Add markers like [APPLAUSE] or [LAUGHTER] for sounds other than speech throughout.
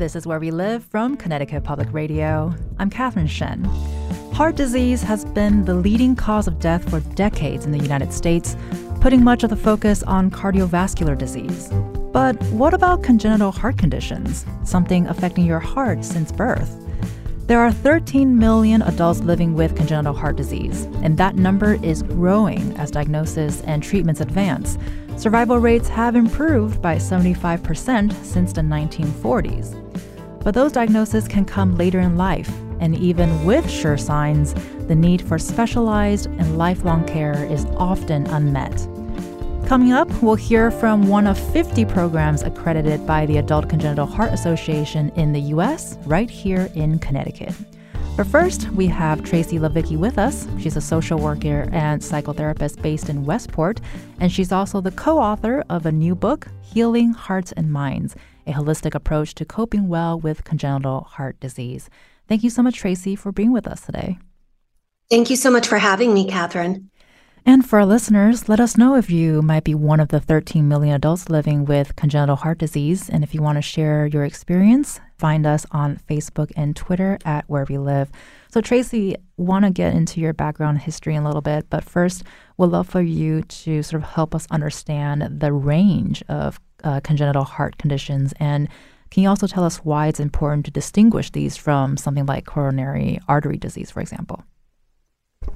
This is Where We Live from Connecticut Public Radio. I'm Catherine Shen. Heart disease has been the leading cause of death for decades in the United States, putting much of the focus on cardiovascular disease. But what about congenital heart conditions, something affecting your heart since birth? There are 13 million adults living with congenital heart disease, and that number is growing as diagnosis and treatments advance. Survival rates have improved by 75% since the 1940s. But those diagnoses can come later in life, and even with sure signs, the need for specialized and lifelong care is often unmet. Coming up, we'll hear from one of 50 programs accredited by the Adult Congenital Heart Association in the U.S., right here in Connecticut. But first, we have Tracy Livecchi with us. She's a social worker and psychotherapist based in Westport, and she's also the co author of a new book, Healing Hearts and Minds a holistic approach to coping well with congenital heart disease. Thank you so much, Tracy, for being with us today. Thank you so much for having me, Catherine. And for our listeners, let us know if you might be one of the 13 million adults living with congenital heart disease. And if you want to share your experience, find us on Facebook and Twitter at Where We Live. So, Tracy, want to get into your background history in a little bit, but first, we'd love for you to sort of help us understand the range of uh, congenital heart conditions and can you also tell us why it's important to distinguish these from something like coronary artery disease, for example?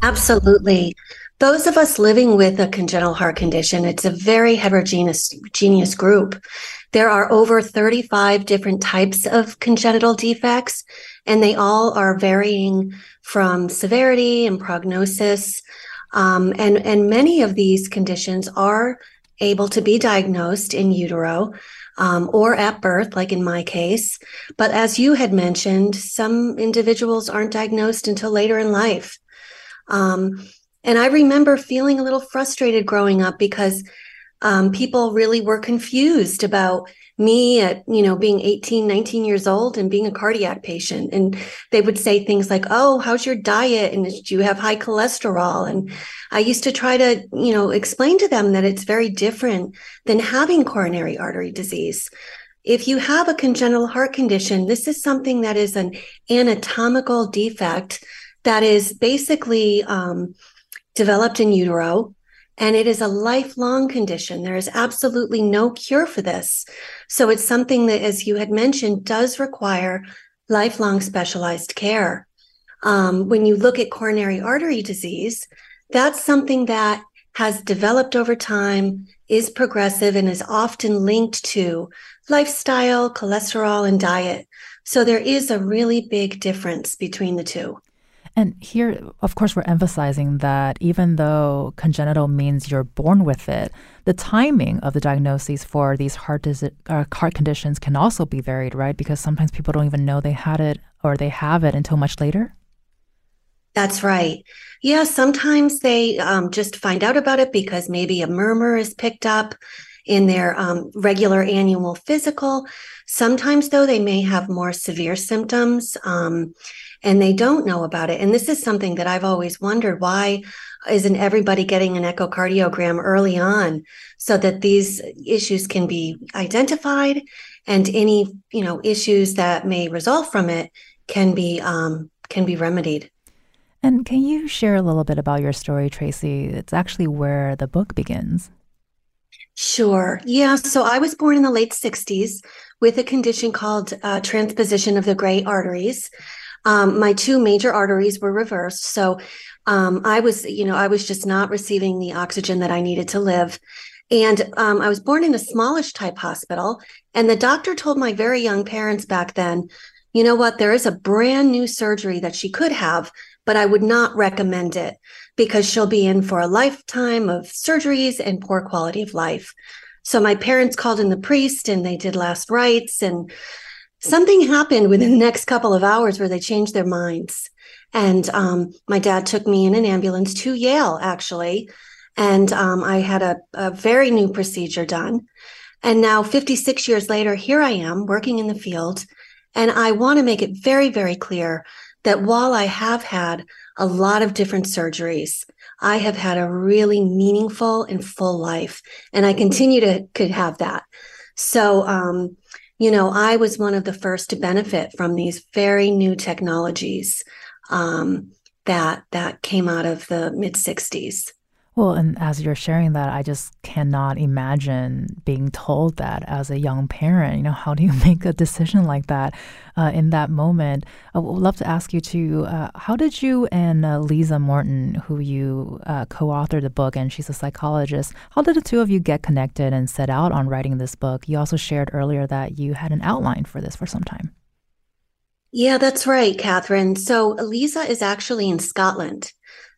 Absolutely. Those of us living with a congenital heart condition, it's a very heterogeneous group. There are over 35 different types of congenital defects, and they all are varying from severity and prognosis. Um, and, and many of these conditions are able to be diagnosed in utero um, or at birth, like in my case. But as you had mentioned, some individuals aren't diagnosed until later in life. Um, and I remember feeling a little frustrated growing up because um, people really were confused about me at you know being 18 19 years old and being a cardiac patient and they would say things like oh how's your diet and do you have high cholesterol and i used to try to you know explain to them that it's very different than having coronary artery disease if you have a congenital heart condition this is something that is an anatomical defect that is basically um, developed in utero and it is a lifelong condition. There is absolutely no cure for this. So it's something that, as you had mentioned, does require lifelong specialized care. Um, when you look at coronary artery disease, that's something that has developed over time, is progressive, and is often linked to lifestyle, cholesterol, and diet. So there is a really big difference between the two. And here, of course, we're emphasizing that even though congenital means you're born with it, the timing of the diagnoses for these heart, uh, heart conditions can also be varied, right? Because sometimes people don't even know they had it or they have it until much later. That's right. Yeah, sometimes they um, just find out about it because maybe a murmur is picked up in their um, regular annual physical. Sometimes, though, they may have more severe symptoms. Um, and they don't know about it. And this is something that I've always wondered why isn't everybody getting an echocardiogram early on so that these issues can be identified and any you know issues that may result from it can be um, can be remedied. And can you share a little bit about your story, Tracy? It's actually where the book begins. Sure. Yeah. So I was born in the late 60s with a condition called uh, transposition of the great arteries um, my two major arteries were reversed. So um, I was, you know, I was just not receiving the oxygen that I needed to live. And um, I was born in a smallish type hospital. And the doctor told my very young parents back then, you know what, there is a brand new surgery that she could have, but I would not recommend it. Because she'll be in for a lifetime of surgeries and poor quality of life. So my parents called in the priest and they did last rites and something happened within the next couple of hours where they changed their minds. And um, my dad took me in an ambulance to Yale, actually. And um, I had a, a very new procedure done. And now, 56 years later, here I am working in the field. And I want to make it very, very clear that while I have had a lot of different surgeries, I have had a really meaningful and full life. And I continue to could have that. So, um, you know, I was one of the first to benefit from these very new technologies um, that that came out of the mid '60s. Well, and as you're sharing that, I just cannot imagine being told that as a young parent. You know, how do you [LAUGHS] make a decision like that uh, in that moment? I would love to ask you to uh, how did you and uh, Liza Morton, who you uh, co authored the book, and she's a psychologist, how did the two of you get connected and set out on writing this book? You also shared earlier that you had an outline for this for some time. Yeah, that's right, Catherine. So Liza is actually in Scotland.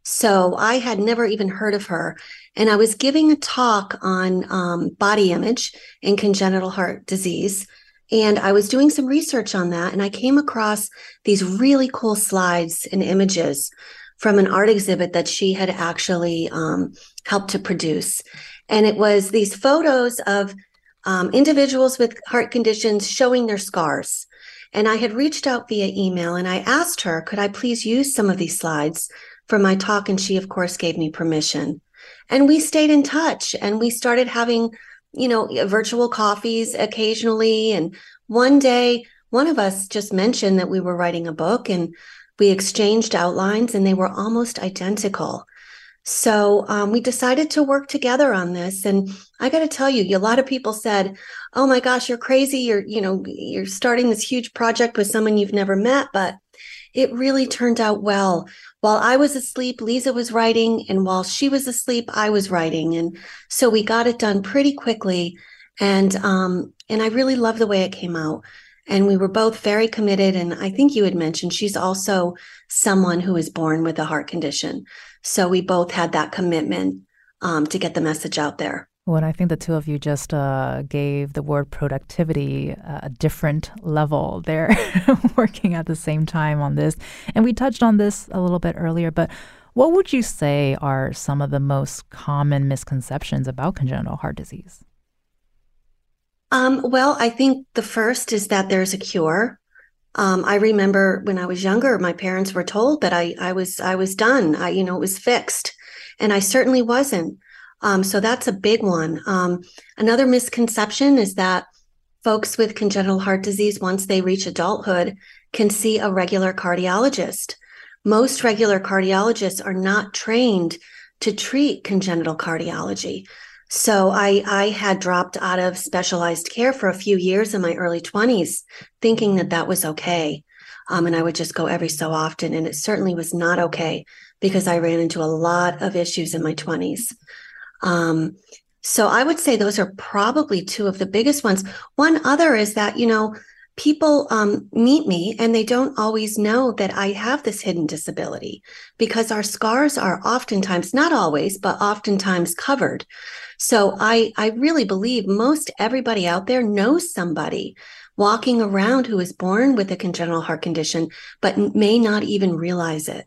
So I had never even heard of her. And I was giving a talk on um, body image and congenital heart disease. And I was doing some research on that. And I came across these really cool slides and images from an art exhibit that she had actually um, helped to produce. And it was these photos of um, individuals with heart conditions showing their scars. And I had reached out via email and I asked her, could I please use some of these slides for my talk. And she, of course, gave me permission. And we stayed in touch and we started having, you know, virtual coffees occasionally. And one day, one of us just mentioned that we were writing a book and we exchanged outlines and they were almost identical. So um, we decided to work together on this. And I got to tell you, a lot of people said, "Oh my gosh, you're crazy! You're, you know, you're starting this huge project with someone you've never met." But it really turned out well. While I was asleep, Liza was writing, and while she was asleep, I was writing, and so we got it done pretty quickly. And um, and I really love the way it came out. And we were both very committed. And I think you had mentioned she's also someone who is born with a heart condition. So we both had that commitment um, to get the message out there. Well, I think the two of you just uh, gave the word productivity uh, a different level. They're [LAUGHS] working at the same time on this. And we touched on this a little bit earlier, but what would you say are some of the most common misconceptions about congenital heart disease? Um, well, I think the first is that there's a cure. Um, I remember when I was younger, my parents were told that I, I was I was done. I, you know, it was fixed, and I certainly wasn't. Um, so that's a big one. Um, another misconception is that folks with congenital heart disease, once they reach adulthood, can see a regular cardiologist. Most regular cardiologists are not trained to treat congenital cardiology. So I, I had dropped out of specialized care for a few years in my early 20s, thinking that that was okay. Um, and I would just go every so often. And it certainly was not okay because I ran into a lot of issues in my 20s. Um, so I would say those are probably two of the biggest ones. One other is that, you know, people um, meet me and they don't always know that I have this hidden disability because our scars are oftentimes, not always, but oftentimes covered. So I, I really believe most everybody out there knows somebody walking around who is born with a congenital heart condition, but may not even realize it.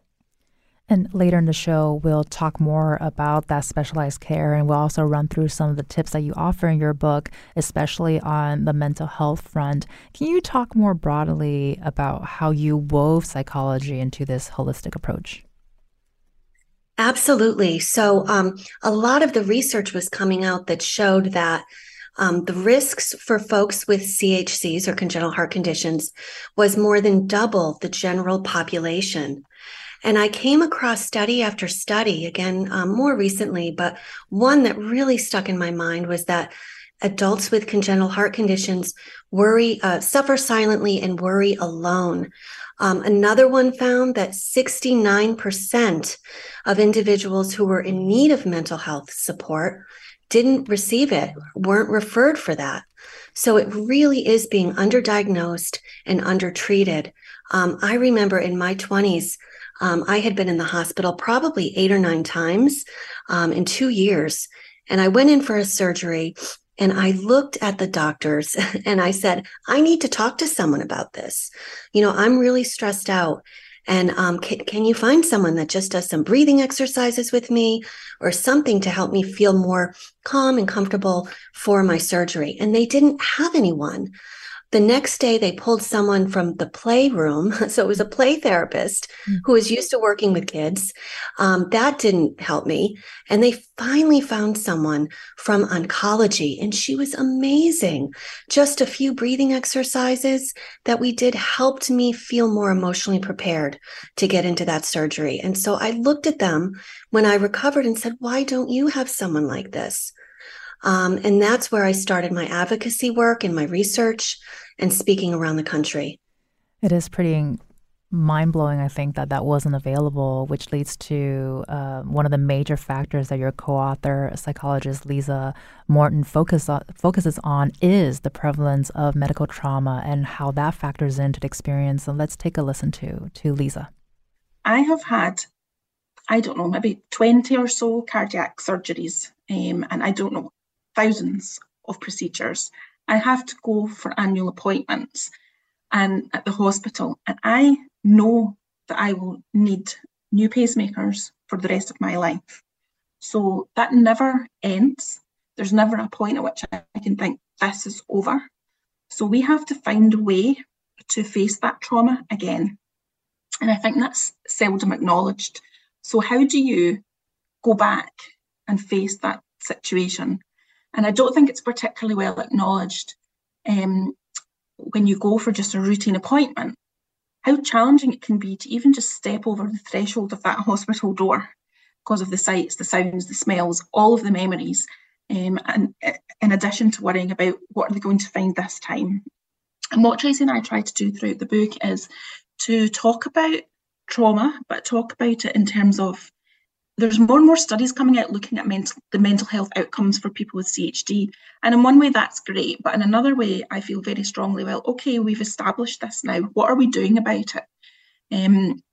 And later in the show, we'll talk more about that specialized care and we'll also run through some of the tips that you offer in your book, especially on the mental health front. Can you talk more broadly about how you wove psychology into this holistic approach? Absolutely. So, um, a lot of the research was coming out that showed that um, the risks for folks with CHCs or congenital heart conditions was more than double the general population. And I came across study after study, again, um, more recently, but one that really stuck in my mind was that adults with congenital heart conditions worry, uh, suffer silently and worry alone. Um, another one found that 69% of individuals who were in need of mental health support didn't receive it, weren't referred for that. So it really is being underdiagnosed and undertreated. Um, I remember in my 20s, Um, I had been in the hospital probably eight or nine times um, in two years. And I went in for a surgery and I looked at the doctors [LAUGHS] and I said, I need to talk to someone about this. You know, I'm really stressed out. And um, can, can you find someone that just does some breathing exercises with me or something to help me feel more calm and comfortable for my surgery? And they didn't have anyone. The next day, they pulled someone from the playroom. [LAUGHS] So it was a play therapist mm. who was used to working with kids. Um, that didn't help me. And they finally found someone from oncology, and she was amazing. Just a few breathing exercises that we did helped me feel more emotionally prepared to get into that surgery. And so I looked at them when I recovered and said, Why don't you have someone like this? Um, and that's where I started my advocacy work and my research and speaking around the country. It is pretty mind blowing, I think, that that wasn't available, which leads to uh, one of the major factors that your co author, psychologist Liza Morton, focus on, focuses on is the prevalence of medical trauma and how that factors into the experience. And let's take a listen to, to Liza. I have had, I don't know, maybe 20 or so cardiac surgeries, um, and I don't know, thousands of procedures. I have to go for annual appointments and at the hospital, and I know that I will need new pacemakers for the rest of my life. So that never ends. There's never a point at which I can think this is over. So we have to find a way to face that trauma again. And I think that's seldom acknowledged. So, how do you go back and face that situation and I don't think it's particularly well acknowledged um, when you go for just a routine appointment, how challenging it can be to even just step over the threshold of that [LAUGHS] hospital door because of the sights, the sounds, the smells, all of the memories. Um, and uh, in addition to worrying about what are they going to find this time. And what Tracy and I try to do throughout the book is to talk about trauma, but talk about it in terms of there's more and more studies coming out looking at mental, the mental health outcomes for people with CHD. And in one way, that's great. But in another way, I feel very strongly, well, okay, we've established this now. What are we doing about it? Um,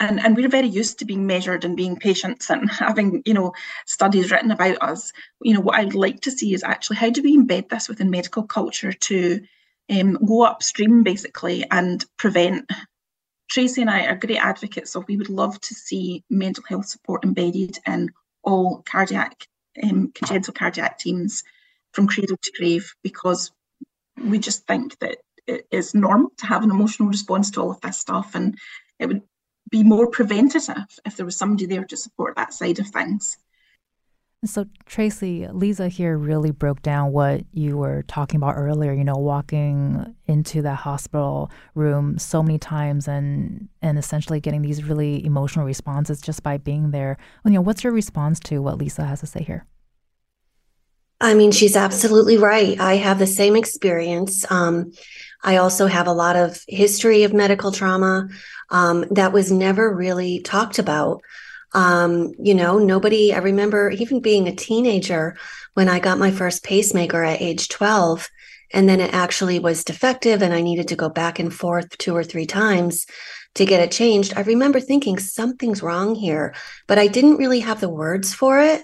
and, and we're very used to being measured and being patients and [LAUGHS] having, you know, studies written about us. You know, what I'd like to see is actually how do we embed this within medical culture to um, go upstream basically and prevent Tracy and I are great advocates of we would love to see mental health support embedded in all cardiac, um, congenital cardiac teams from cradle to grave because we just think that it is normal to have an emotional response to all of this stuff and it would be more preventative if there was somebody there to support that side of things. So, Tracy, Liza here really broke down what you were talking about earlier, you know, walking into that hospital room so many times and and essentially getting these really emotional responses just by being there. You know, what's your response to what Liza has to say here? I mean, she's absolutely right. I have the same experience. Um, I also have a lot of history of medical trauma um, that was never really talked about. Um, you know, nobody, I remember even being a teenager when I got my first pacemaker at age 12, and then it actually was defective and I needed to go back and forth two or three times to get it changed. I remember thinking something's wrong here, but I didn't really have the words for it.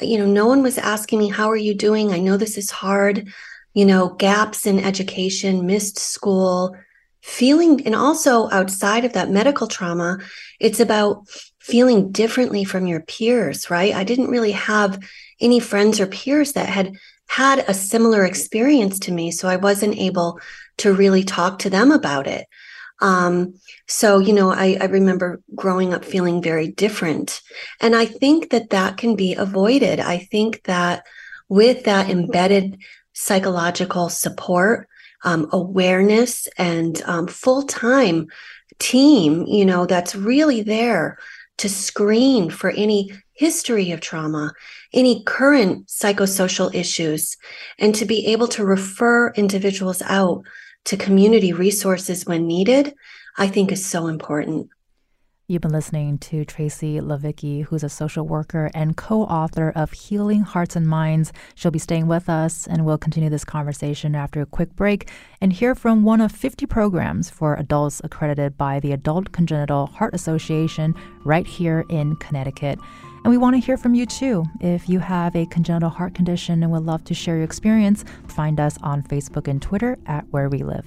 You know, no one was asking me, How are you doing? I know this is hard. You know, gaps in education, missed school, feeling, and also outside of that medical trauma, it's about feeling differently from your peers, right? I didn't really have any friends or peers that had had a similar experience to me. So I wasn't able to really talk to them about it. Um, so, you know, I, I remember growing up feeling very different. And I think that that can be avoided. I think that with that embedded psychological support, um, awareness, and um, full time team, you know, that's really there to screen for any history of trauma, any current psychosocial issues, and to be able to refer individuals out to community resources when needed, I think is so important. You've been listening to Tracy Livecchi, who's a social worker and co author of Healing Hearts and Minds. She'll be staying with us, and we'll continue this conversation after a quick break and hear from one of 50 programs for adults accredited by the Adult Congenital Heart Association right here in Connecticut. And we want to hear from you too. If you have a congenital heart condition and would love to share your experience, find us on Facebook and Twitter at Where We Live.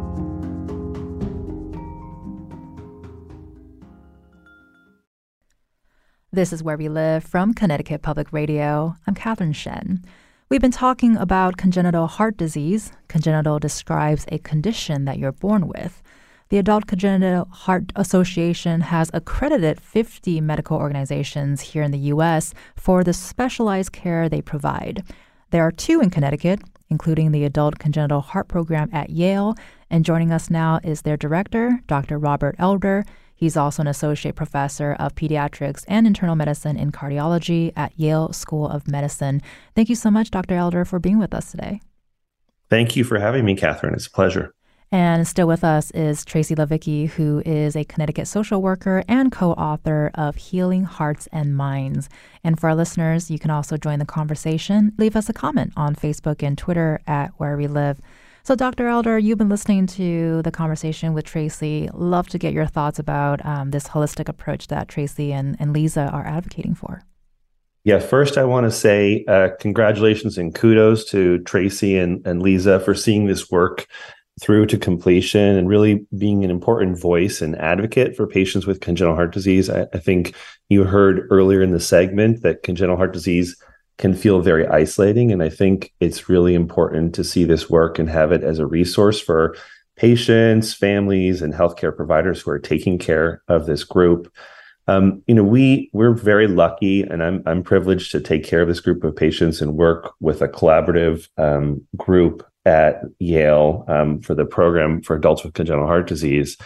This is Where We Live from Connecticut Public Radio. I'm Catherine Shen. We've been talking about congenital heart disease. Congenital describes a condition that you're born with. The Adult Congenital Heart Association has accredited 50 medical organizations here in the U.S. for the specialized care they provide. There are two in Connecticut, including the Adult Congenital Heart Program at Yale. And joining us now is their director, Dr. Robert Elder. He's also an associate professor of pediatrics and internal medicine in cardiology at Yale School of Medicine. Thank you so much, Dr. Elder, for being with us today. Thank you for having me, Catherine. It's a pleasure. And still with us is Tracy Livecchi, who is a Connecticut social worker and co author of Healing Hearts and Minds. And for our listeners, you can also join the conversation. Leave us a comment on Facebook and Twitter at Where We Live. So, Dr. Elder, you've been listening to the conversation with Tracy. Love to get your thoughts about um, this holistic approach that Tracy and, and Liza are advocating for. Yeah, first, I want to say uh, congratulations and kudos to Tracy and, and Liza for seeing this work through to completion and really being an important voice and advocate for patients with congenital heart disease. I, I think you heard earlier in the segment that congenital heart disease can feel very isolating. And I think it's really important to see this work and have it as a resource for patients, families, and healthcare providers who are taking care of this group. Um, you know, we we're very lucky, and I'm I'm privileged to take care of this group of patients and work with a collaborative um, group at Yale um, for the program for adults with congenital heart disease.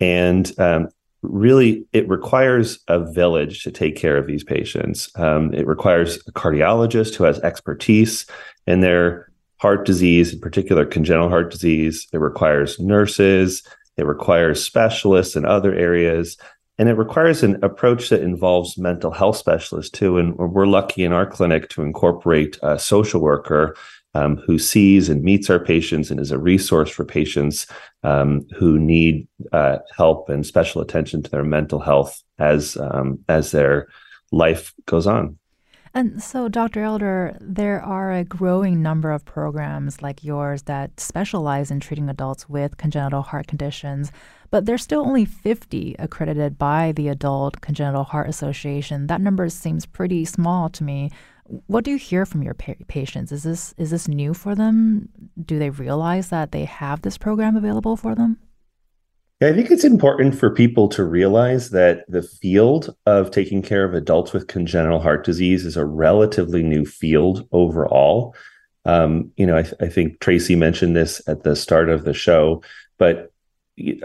And um, really it requires a village to take care of these patients. Um, it requires a cardiologist who has expertise in their heart disease, in particular congenital heart disease. It requires nurses. It requires specialists in other areas. And it requires an approach that involves mental health specialists too. And we're lucky in our clinic to incorporate a social worker um, who sees and meets our patients and is a resource for patients um, who need uh, help and special attention to their mental health as um, as their life goes on. And so, Dr. Elder, there are a growing number of programs like yours that specialize in treating adults with congenital heart conditions, but there's still only 50 accredited by the Adult Congenital Heart Association. That number seems pretty small to me. What do you hear from your pa- patients? Is this is this new for them? Do they realize that they have this program available for them? I think it's important for people to realize that the field of taking care of adults with congenital heart disease is a relatively new field overall. Um, you know, I, th- I think Tracy mentioned this at the start of the show, but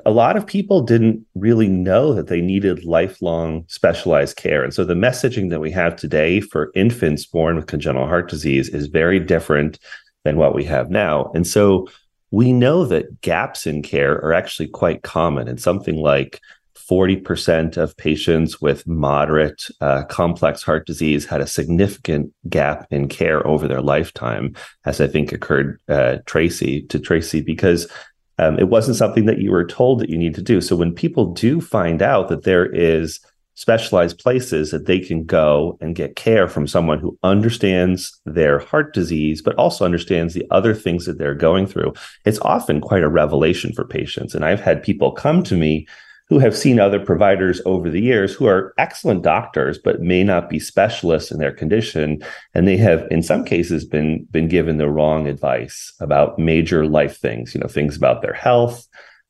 a lot of people didn't really know that they needed lifelong specialized care. And so the messaging that we have today for infants born with congenital heart disease is very different than what we have now. And so we know that gaps in care are actually quite common and something like 40% of patients with moderate uh, complex heart disease had a significant gap in care over their lifetime, as I think occurred uh, Tracy to Tracy, because um, it wasn't something that you were told that you need to do. So when people do find out that there is specialized places that they can go and get care from someone who understands their heart disease, but also understands the other things that they're going through, it's often quite a revelation for patients. And I've had people come to me who have seen other providers over the years who are excellent doctors but may not be specialists in their condition. And they have in some cases been been given the wrong advice about major life things you know things about their health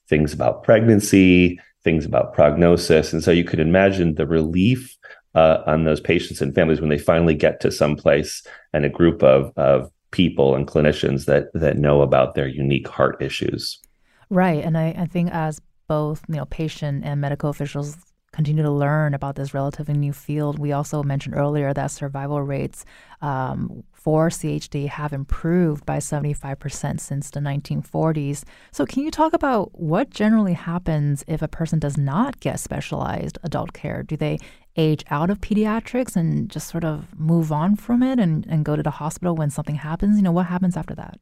things about pregnancy things about prognosis. And so you could imagine the relief uh, on those patients and families when they finally get to some place and a group of of people and clinicians that that know about their unique heart issues. Right. And I, I think as both you know patient and medical officials continue to learn about this relatively new field. We also mentioned earlier that survival rates um, for CHD have improved by 75% since the 1940s. So, can you talk about what generally happens if a person does not get specialized adult care? Do they age out of pediatrics and just sort of move on from it and, and go to the hospital when something happens? You know, what happens after that?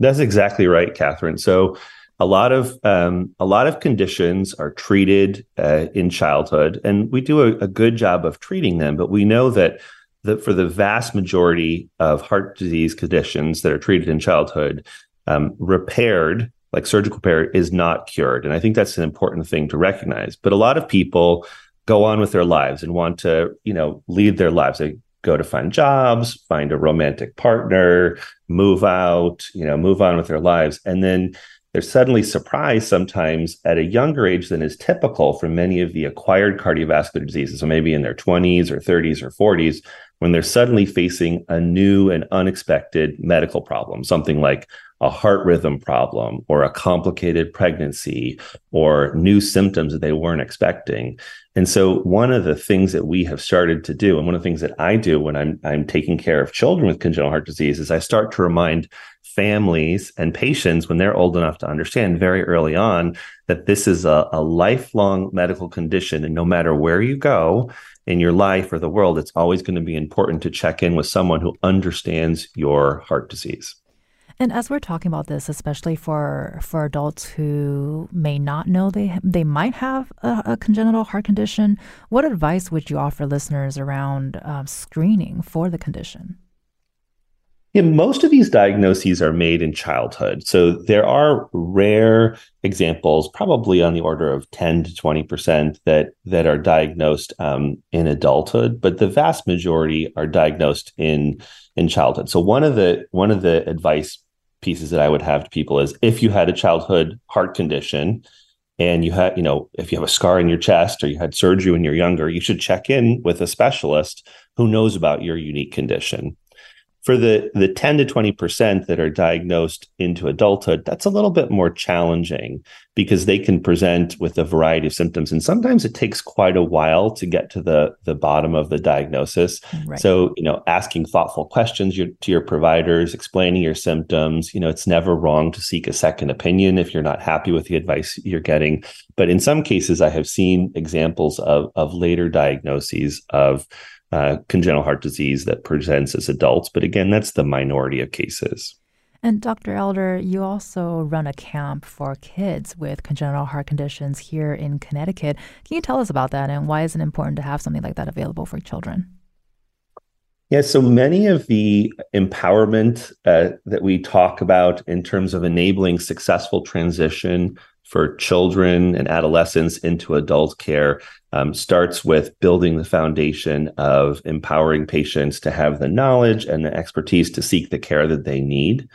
That's exactly right, Catherine. So, a lot of um, a lot of conditions are treated uh, in childhood, and we do a, a, good job of treating them. But we know that the, for the vast majority of heart disease conditions that are treated in childhood, um, repaired like surgical repair is not cured, and I think that's an important thing to recognize. But a lot of people go on with their lives and want to, you know, lead their lives. They go to find jobs, find a romantic partner, move out, you know, move on with their lives, and then they're suddenly surprised sometimes at a younger age than is typical for many of the acquired cardiovascular diseases. So maybe in their 20s or 30s or 40s, when they're suddenly facing a new and unexpected medical problem, something like a heart rhythm problem or a complicated pregnancy or new symptoms that they weren't expecting. And so one of the things that we have started to do, and one of the things that I do when I'm I'm taking care of children with congenital heart disease is I start to remind families and patients when they're old enough to understand very early on that this is a, a lifelong medical condition. And no matter where you go in your life or the world, it's always going to be important to check in with someone who understands your heart disease. And as we're talking about this, especially for for adults who may not know they they might have a, a congenital heart condition, what advice would you offer listeners around uh, screening for the condition? Yeah, most of these diagnoses are made in childhood. So there are rare examples, probably on the order of 10 to 20% that, that are diagnosed um, in adulthood, but the vast majority are diagnosed in, in childhood. So one of the one of the advice pieces that I would have to people is if you had a childhood heart condition and you had, you know, if you have a scar in your chest or you had surgery when you're younger, you should check in with a specialist who knows about your unique condition for the the 10 to 20% that are diagnosed into adulthood that's a little bit more challenging because they can present with a variety of symptoms. And sometimes it takes quite a while to get to the the bottom of the diagnosis. Right. so you know asking thoughtful questions to your providers explaining your symptoms you know it's never wrong to seek a second opinion if you're not happy with the advice you're getting. But in some cases i have seen examples of of later diagnoses of uh, congenital heart disease that presents as adults. But again, that's the minority of cases. And Dr. Elder, you also run a camp for kids with congenital heart conditions here in Connecticut. Can you tell us about that and why is it important to have something like that available for children? Yeah, so many of the empowerment uh, that we talk about in terms of enabling successful transition for children and adolescents into adult care um, starts with building the foundation of empowering patients to have the knowledge and the expertise to seek the care that they need.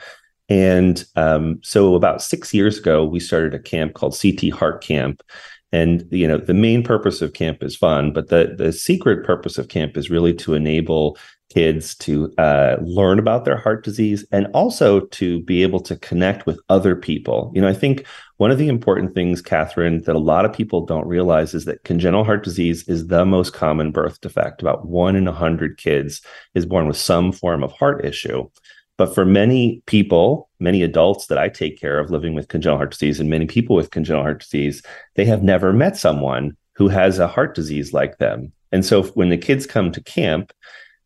And um, so, about six years ago, we started a camp called CT Heart Camp. And you know, the main purpose of camp is fun, but the the secret purpose of camp is really to enable kids to uh, learn about their heart disease and also to be able to connect with other people. You know, I think one of the important things, Catherine, that a lot of people don't realize is that congenital heart disease is the most common birth defect. About one in a hundred kids is born with some form of heart issue. but for many people, many adults that I take care of living with congenital heart disease, and many people with congenital heart disease, they have never met someone who has a heart disease like them. And so when the kids come to camp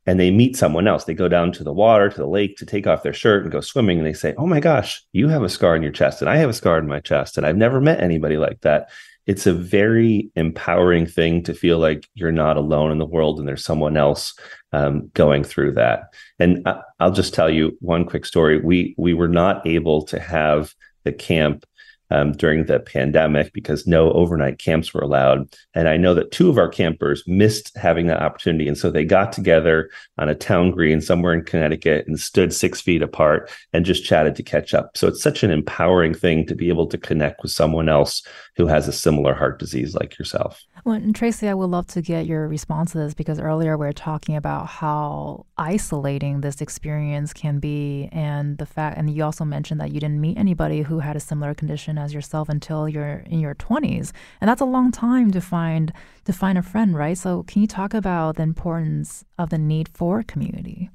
and they meet someone else, they go down to the water, to the lake to take off their shirt and go swimming, and they say, Oh my gosh, you have a scar in your chest, and I have a scar in my chest, and I've never met anybody like that it's a very empowering thing to feel like you're not alone in the world and there's someone else um, going through that. And I, I'll just tell you one quick story. We we were not able to have the camp um, during the pandemic because no overnight camps were allowed. And I know that two of our campers missed having that opportunity. And so they got together on a town green somewhere in Connecticut and stood six feet apart and just chatted to catch up. So it's such an empowering thing to be able to connect with someone else who has a similar heart disease like yourself. Well, and Tracy, I would love to get your response to this because earlier we were talking about how isolating this experience can be, and the fact, and you also mentioned that you didn't meet anybody who had a similar condition as yourself until you're in your 20s, and that's a long time to find to find a friend, right? So, can you talk about the importance of the need for community?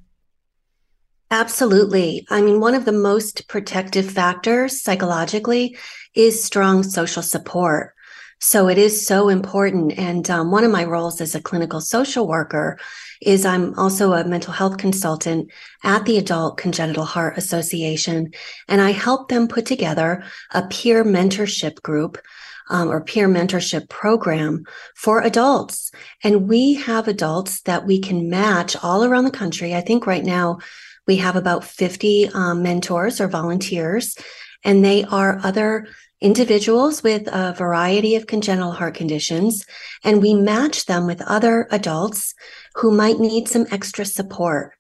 Absolutely. I mean, one of the most protective factors psychologically is strong social support. So it is so important. And um, one of my roles as a clinical social worker is I'm also a mental health consultant at the Adult Congenital Heart Association. And I help them put together a peer mentorship group um, or peer mentorship program for adults. And we have adults that we can match all around the country. I think right now we have about 50 um, mentors or volunteers, and they are other individuals with a variety of congenital heart conditions, and we match them with other adults who might need some extra support.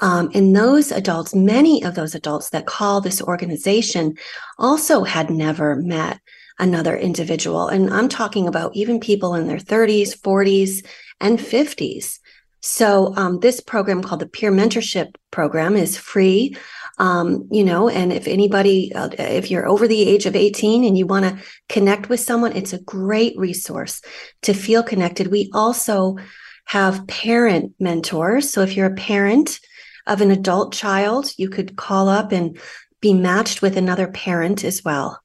Um, and those adults, many of those adults that call this organization also had never met another individual. And I'm talking about even people in their 30s, 40s, and 50s. So um, this program called the Peer Mentorship Program is free. Um, you know, and if anybody, uh, if you're over the age of 18 and you want to connect with someone, it's a great resource to feel connected. We also have parent mentors. So if you're a parent of an adult child, you could call up and be matched with another parent as well.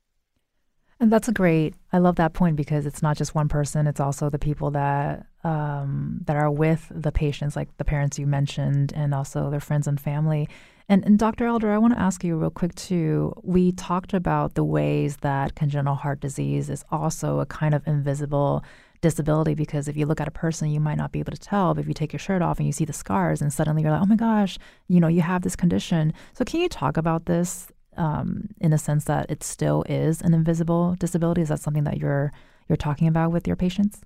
And that's a great. I love that point because it's not just one person; it's also the people that um, that are with the patients, like the parents you mentioned, and also their friends and family. And, and Dr. Elder, I want to ask you real quick too. We talked about the ways that congenital heart disease is also a kind of invisible disability because if you look at a person, you might not be able to tell. But if you take your shirt off and you see the scars, and suddenly you're like, oh my gosh, you know, you have this condition. So, can you talk about this um, in a sense that it still is an invisible disability? Is that something that you're you're talking about with your patients?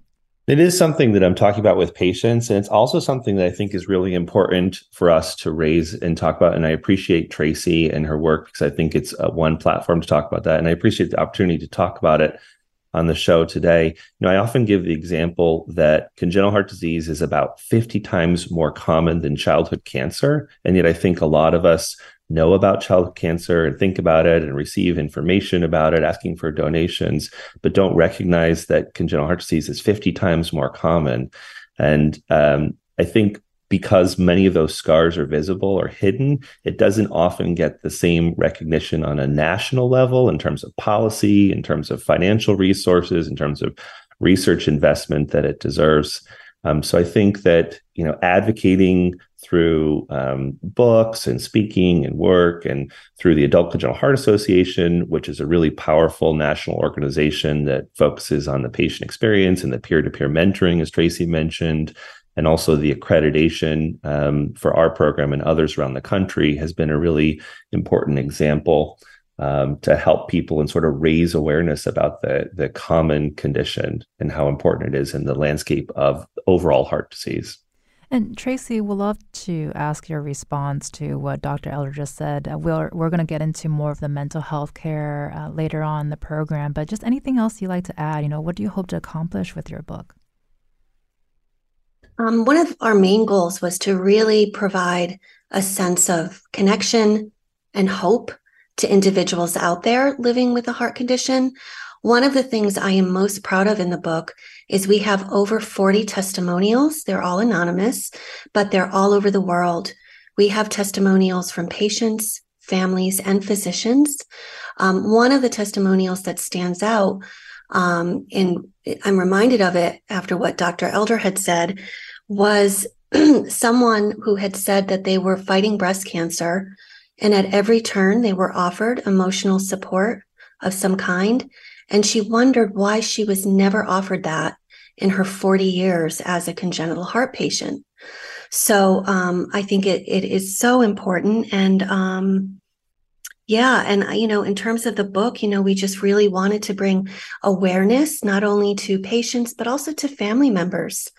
It is something that I'm talking about with patients, and it's also something that I think is really important for us to raise and talk about. And I appreciate Tracy and her work because I think it's uh, one platform to talk about that, and I appreciate the opportunity to talk about it on the show today. You know, I often give the example that congenital heart disease is about 50 times more common than childhood cancer, and yet I think a lot of us know about child cancer and think about it and receive information about it, asking for donations, but don't recognize that congenital heart disease is 50 times more common. And um, I think because many of those scars are visible or hidden, it doesn't often get the same recognition on a national level in terms of policy, in terms of financial resources, in terms of research investment that it deserves. Um, so I think that you know advocating through um, books and speaking and work and through the Adult Congenital Heart Association, which is a really powerful national organization that focuses on the patient experience and the peer-to-peer mentoring, as Tracy mentioned, and also the accreditation um, for our program and others around the country has been a really important example um, to help people and sort of raise awareness about the the common condition and how important it is in the landscape of overall heart disease. And Tracy, we'd love to ask your response to what Dr. Elder just said. Uh, we're we're going to get into more of the mental health care uh, later on in the program, but just anything else you'd like to add? You know, what do you hope to accomplish with your book? Um, one of our main goals was to really provide a sense of connection and hope to individuals out there living with a heart condition. One of the things I am most proud of in the book is we have over 40 testimonials. They're all anonymous, but they're all over the world We have testimonials from patients, families, and physicians. Um, one of the testimonials that stands out, um, and I'm reminded of it after what Dr. Elder had said, was [CLEARS THROAT] someone who had said that they were fighting breast cancer. And at every turn, they were offered emotional support of some kind. And she wondered why she was never offered that in her 40 years as a congenital heart patient. So um, I think it it is so important. And um, yeah, and you know, in terms of the book, you know, we just really wanted to bring awareness not only to patients but also to family members.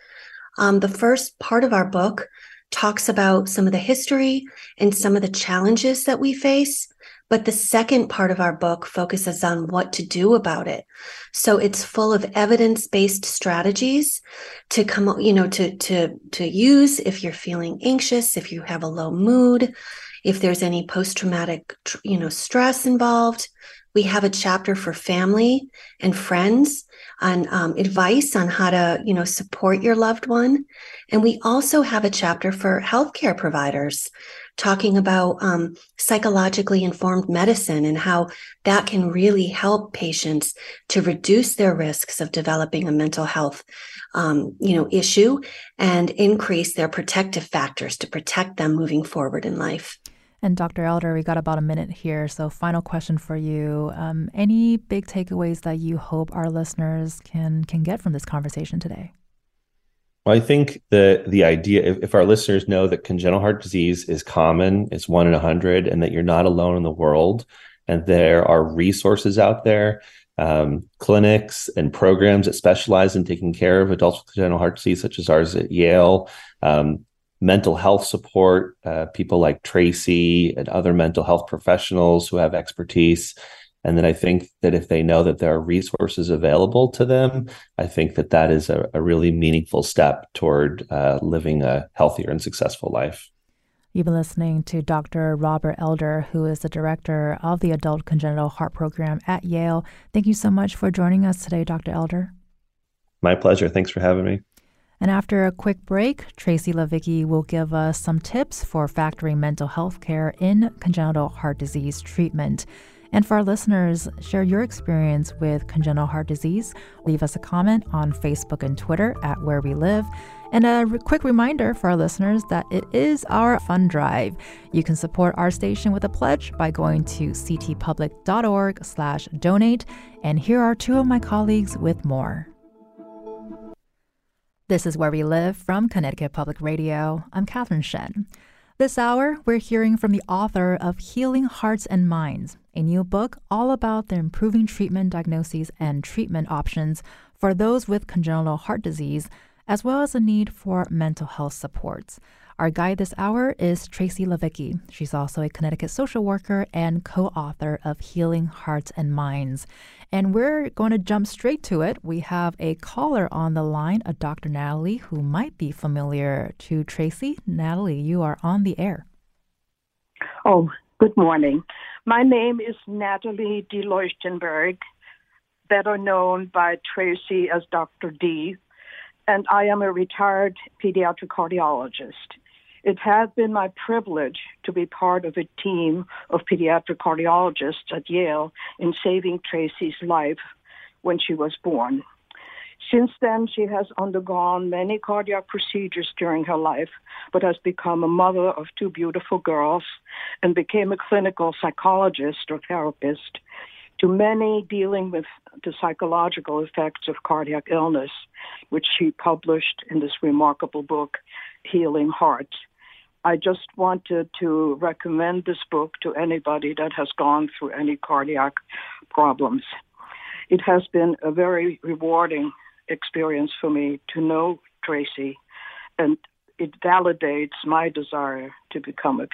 Um, the first part of our book talks about some of the history and some of the challenges that we face. But the second part of our book focuses on what to do about it. So it's full of evidence-based strategies to come, you know, to, to, to use if you're feeling anxious, if you have a low mood, if there's any post-traumatic, you know, stress involved. We have a chapter for family and friends on um, advice on how to, you know, support your loved one. And we also have a chapter for healthcare providers talking about um, psychologically informed medicine and how that can really help patients to reduce their risks of developing a mental health um, you know issue and increase their protective factors to protect them moving forward in life and Dr. Elder, we got about a minute here. So, final question for you: um, Any big takeaways that you hope our listeners can can get from this conversation today? Well, I think the the idea, if, if, our listeners know that congenital heart disease is common, it's one in a hundred, and that you're not alone in the world, and there are resources out there, um, clinics and programs that specialize in taking care of adults with congenital heart disease, such as ours at Yale. Um, mental health support, uh, people like Tracy and other mental health professionals who have expertise. And then I think that if they know that there are resources available to them, I think that that is a, a really meaningful step toward uh, living a healthier and successful life. You've been listening to Dr. Robert Elder, who is the director of the Adult Congenital Heart Program at Yale. Thank you so much for joining us today, Dr. Elder. My pleasure. Thanks for having me. And after a quick break, Tracy Livecchi will give us some tips for factoring mental health care in congenital heart disease treatment. And for our listeners, share your experience with congenital heart disease. Leave us a comment on Facebook and Twitter at Where We Live. And a re- quick reminder for our listeners that it is our fund drive. You can support our station with a pledge by going to ctpublic.org/donate. And here are two of my colleagues with more. This is Where We Live from Connecticut Public Radio. I'm Catherine Shen. This hour, we're hearing from the author of Healing Hearts and Minds, a new book all about the improving treatment diagnoses and treatment options for those with congenital heart disease, as well as the need for mental health supports. Our guide this hour is Tracy Livecchi. She's also a Connecticut social worker and co author of Healing Hearts and Minds. And we're going to jump straight to it. We have a caller on the line, a Dr. Natalie, who might be familiar to Tracy. Natalie, you are on the air. Oh, good morning. My name is Natalie D. Leuchtenberg, better known by Tracy as Dr. D, and I am a retired pediatric cardiologist. It has been my privilege to be part of a team of pediatric cardiologists at Yale in saving Tracy's life when she was born. Since then, she has undergone many cardiac procedures during her life, but has become a mother of two beautiful girls and became a clinical psychologist or therapist to many dealing with the psychological effects of cardiac illness, which she published in this remarkable book, Healing Hearts. I just wanted to recommend this book to anybody that has gone through any cardiac problems. It has been a very rewarding experience for me to know Tracy, and it validates my desire to become a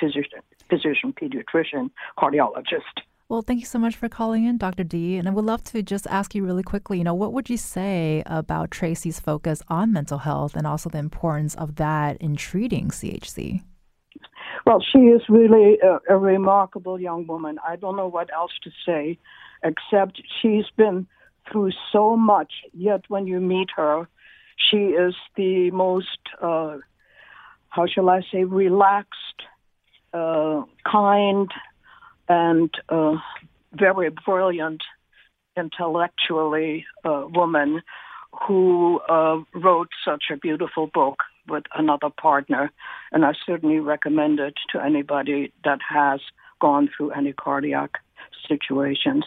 physician, physician pediatrician, cardiologist. Well, thank you so much for calling in, Dr. D. And I would love to just ask you really quickly, you know, what would you say about Tracy's focus on mental health and also the importance of that in treating CHD? Well, she is really a, a remarkable young woman. I don't know what else to say, except she's been through so much. Yet when you meet her, she is the most uh, how shall I say, relaxed, uh, kind, and uh, very brilliant intellectually uh, woman who uh, wrote such a beautiful book with another partner. And I certainly recommend it to anybody that has gone through any cardiac situations.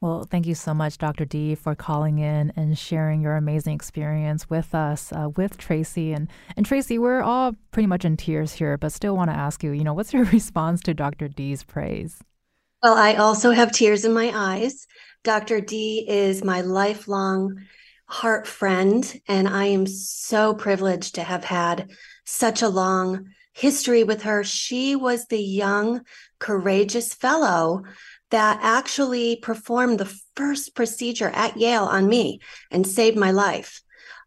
Well, thank you so much, Dr. D, for calling in and sharing your amazing experience with us, uh, with Tracy. And, and Tracy, we're all pretty much in tears here, but still want to ask you, you know, what's your [LAUGHS] response to Dr. D's praise? Well, I also have tears in my eyes. Dr. D is my lifelong heart friend, and I am so privileged to have had such a long history with her. She was the young, courageous fellow that actually performed the first procedure at Yale on me and saved my life.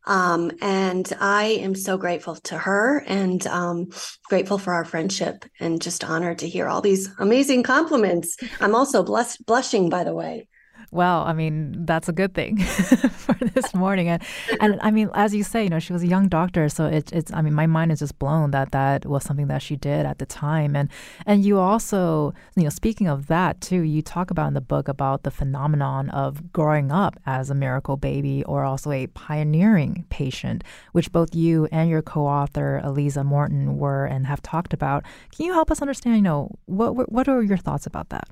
Um, and I am so grateful to her and um, grateful for our friendship and just honored to hear all these amazing compliments. I'm also blessed, blushing, by the way. Well, I mean, that's a good thing [LAUGHS] for this morning. And, and I mean, as you say, you know, she was a young doctor. So it, it's, I mean, my mind is just blown that that was something that she did at the time. And, and you also, you know, speaking of that too, you talk about in the book about the phenomenon of growing up as a miracle baby or also a pioneering patient, which both you and your co author, Liza Morton, were and have talked about. Can you help us understand, you know, what, what are your thoughts about that?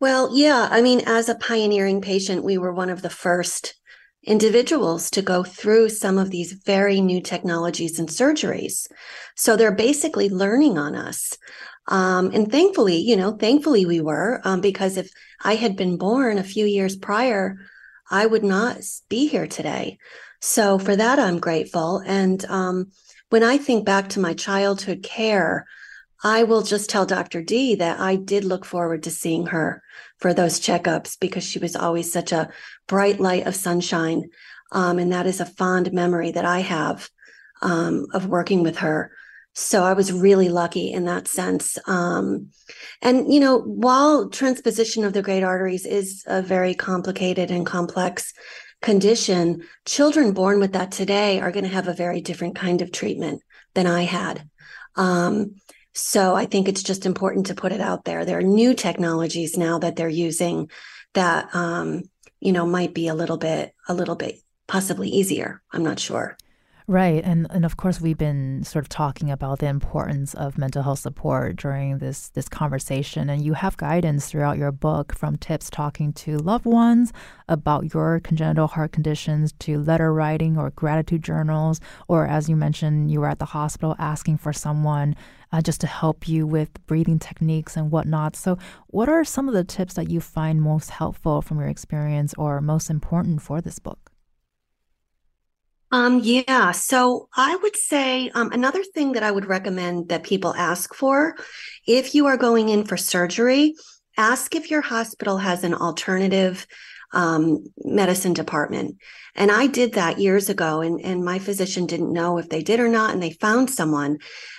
Well, yeah. I mean, as a pioneering patient, we were one of the first individuals to go through some of these very new technologies and surgeries. So they're basically learning on us. Um, and thankfully, you know, thankfully we were, um, because if I had been born a few years prior, I would not be here today. So for that, I'm grateful. And um, when I think back to my childhood care, I will just tell Dr. D that I did look forward to seeing her for those checkups because she was always such a bright light of sunshine. Um, and that is a fond memory that I have um, of working with her. So I was really lucky in that sense. Um, and, you know, while transposition of the great arteries is a very complicated and complex condition, children born with that today are going to have a very different kind of treatment than I had. Um, so I think it's just important to put it out there. There are new technologies now that they're using that um, you know might be a little bit a little bit possibly easier. I'm not sure. Right. And and of course we've been sort of talking about the importance of mental health support during this this conversation and you have guidance throughout your book from tips talking to loved ones about your congenital heart conditions to letter writing or gratitude journals or as you mentioned you were at the hospital asking for someone uh, just to help you with breathing techniques and whatnot. So, what are some of the tips that you find most helpful from your experience or most important for this book? Um, yeah. So I would say um, another thing that I would recommend that people ask for if you are going in for surgery, ask if your hospital has an alternative um, medicine department. And I did that years ago, and, and my physician didn't know if they did or not. And they found someone,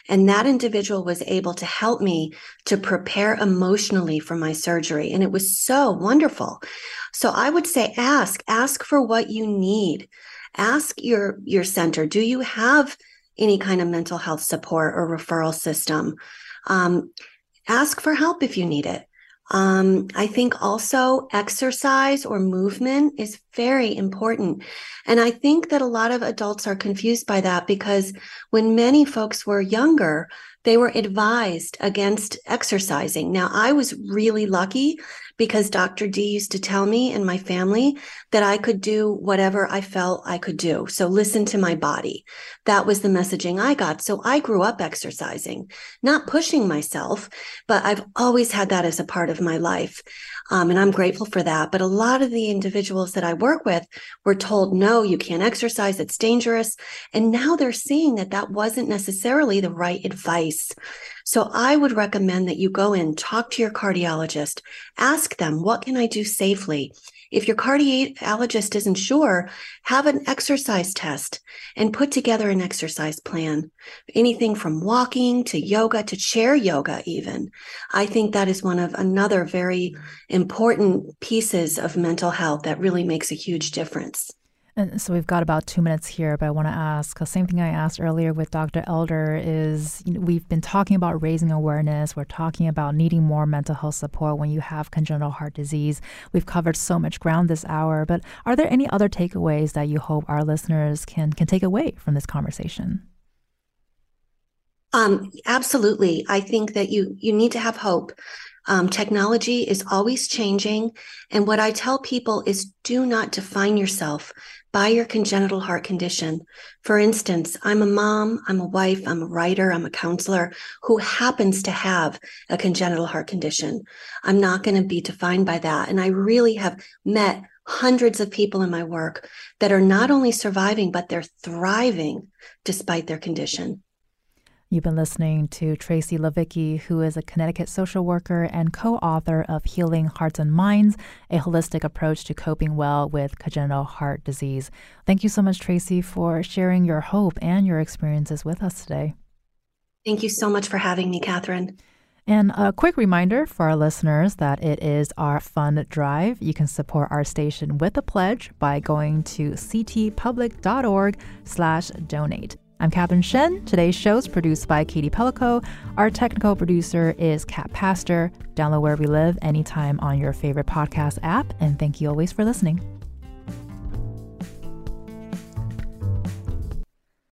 and that individual was able to help me to prepare emotionally for my surgery. And it was so wonderful. So I would say ask, ask for what you need ask your your center do you have any kind of mental health support or referral system um, ask for help if you need it um, I think also exercise or movement is very important. And I think that a lot of adults are confused by that because when many folks were younger, they were advised against exercising. Now, I was really lucky because Dr. D used to tell me and my family that I could do whatever I felt I could do. So listen to my body. That was the messaging I got. So I grew up exercising, not pushing myself, but I've always had that as a part of my life. Um, and I'm grateful for that. But a lot of the individuals that I work with were told, no, you can't exercise. It's dangerous. And now they're seeing that that wasn't necessarily the right advice. So I would recommend that you go in, talk to your cardiologist, ask them, what can I do safely? If your cardiologist isn't sure, have an exercise test and put together an exercise plan. Anything from walking to yoga to chair yoga, even. I think that is one of another very important pieces of mental health that really makes a huge difference. And so we've got about two minutes here, but I want to ask the same thing I asked earlier with Dr. Elder is you know, we've been talking about raising awareness. We're talking about needing more mental health support when you have congenital heart disease. We've covered so much ground this hour, but are there any other takeaways that you hope our listeners can can take away from this conversation? Um, absolutely. I think that you you need to have hope. Um, technology is always changing. And what I tell people is do not define yourself by your congenital heart condition. For instance, I'm a mom, I'm a wife, I'm a writer, I'm a counselor who happens to have a congenital heart condition. I'm not going to be defined by that. And I really have met hundreds of people in my work that are not only surviving, but they're thriving despite their condition. You've been listening to Tracy Livecchi, who is a Connecticut social worker and co author of Healing Hearts and Minds, a holistic approach to coping well with congenital heart disease. Thank you so much, Tracy, for sharing your hope and your experiences with us today. Thank you so much for having me, Catherine. And a quick reminder for our listeners that it is our fund drive. You can support our station with a pledge by going to ctpublic.org slash donate. I'm Catherine Shen. Today's show is produced by Katie Pellico. Our technical producer is Kat Pastor. Download Where We Live anytime on your favorite podcast app. And thank you always for listening.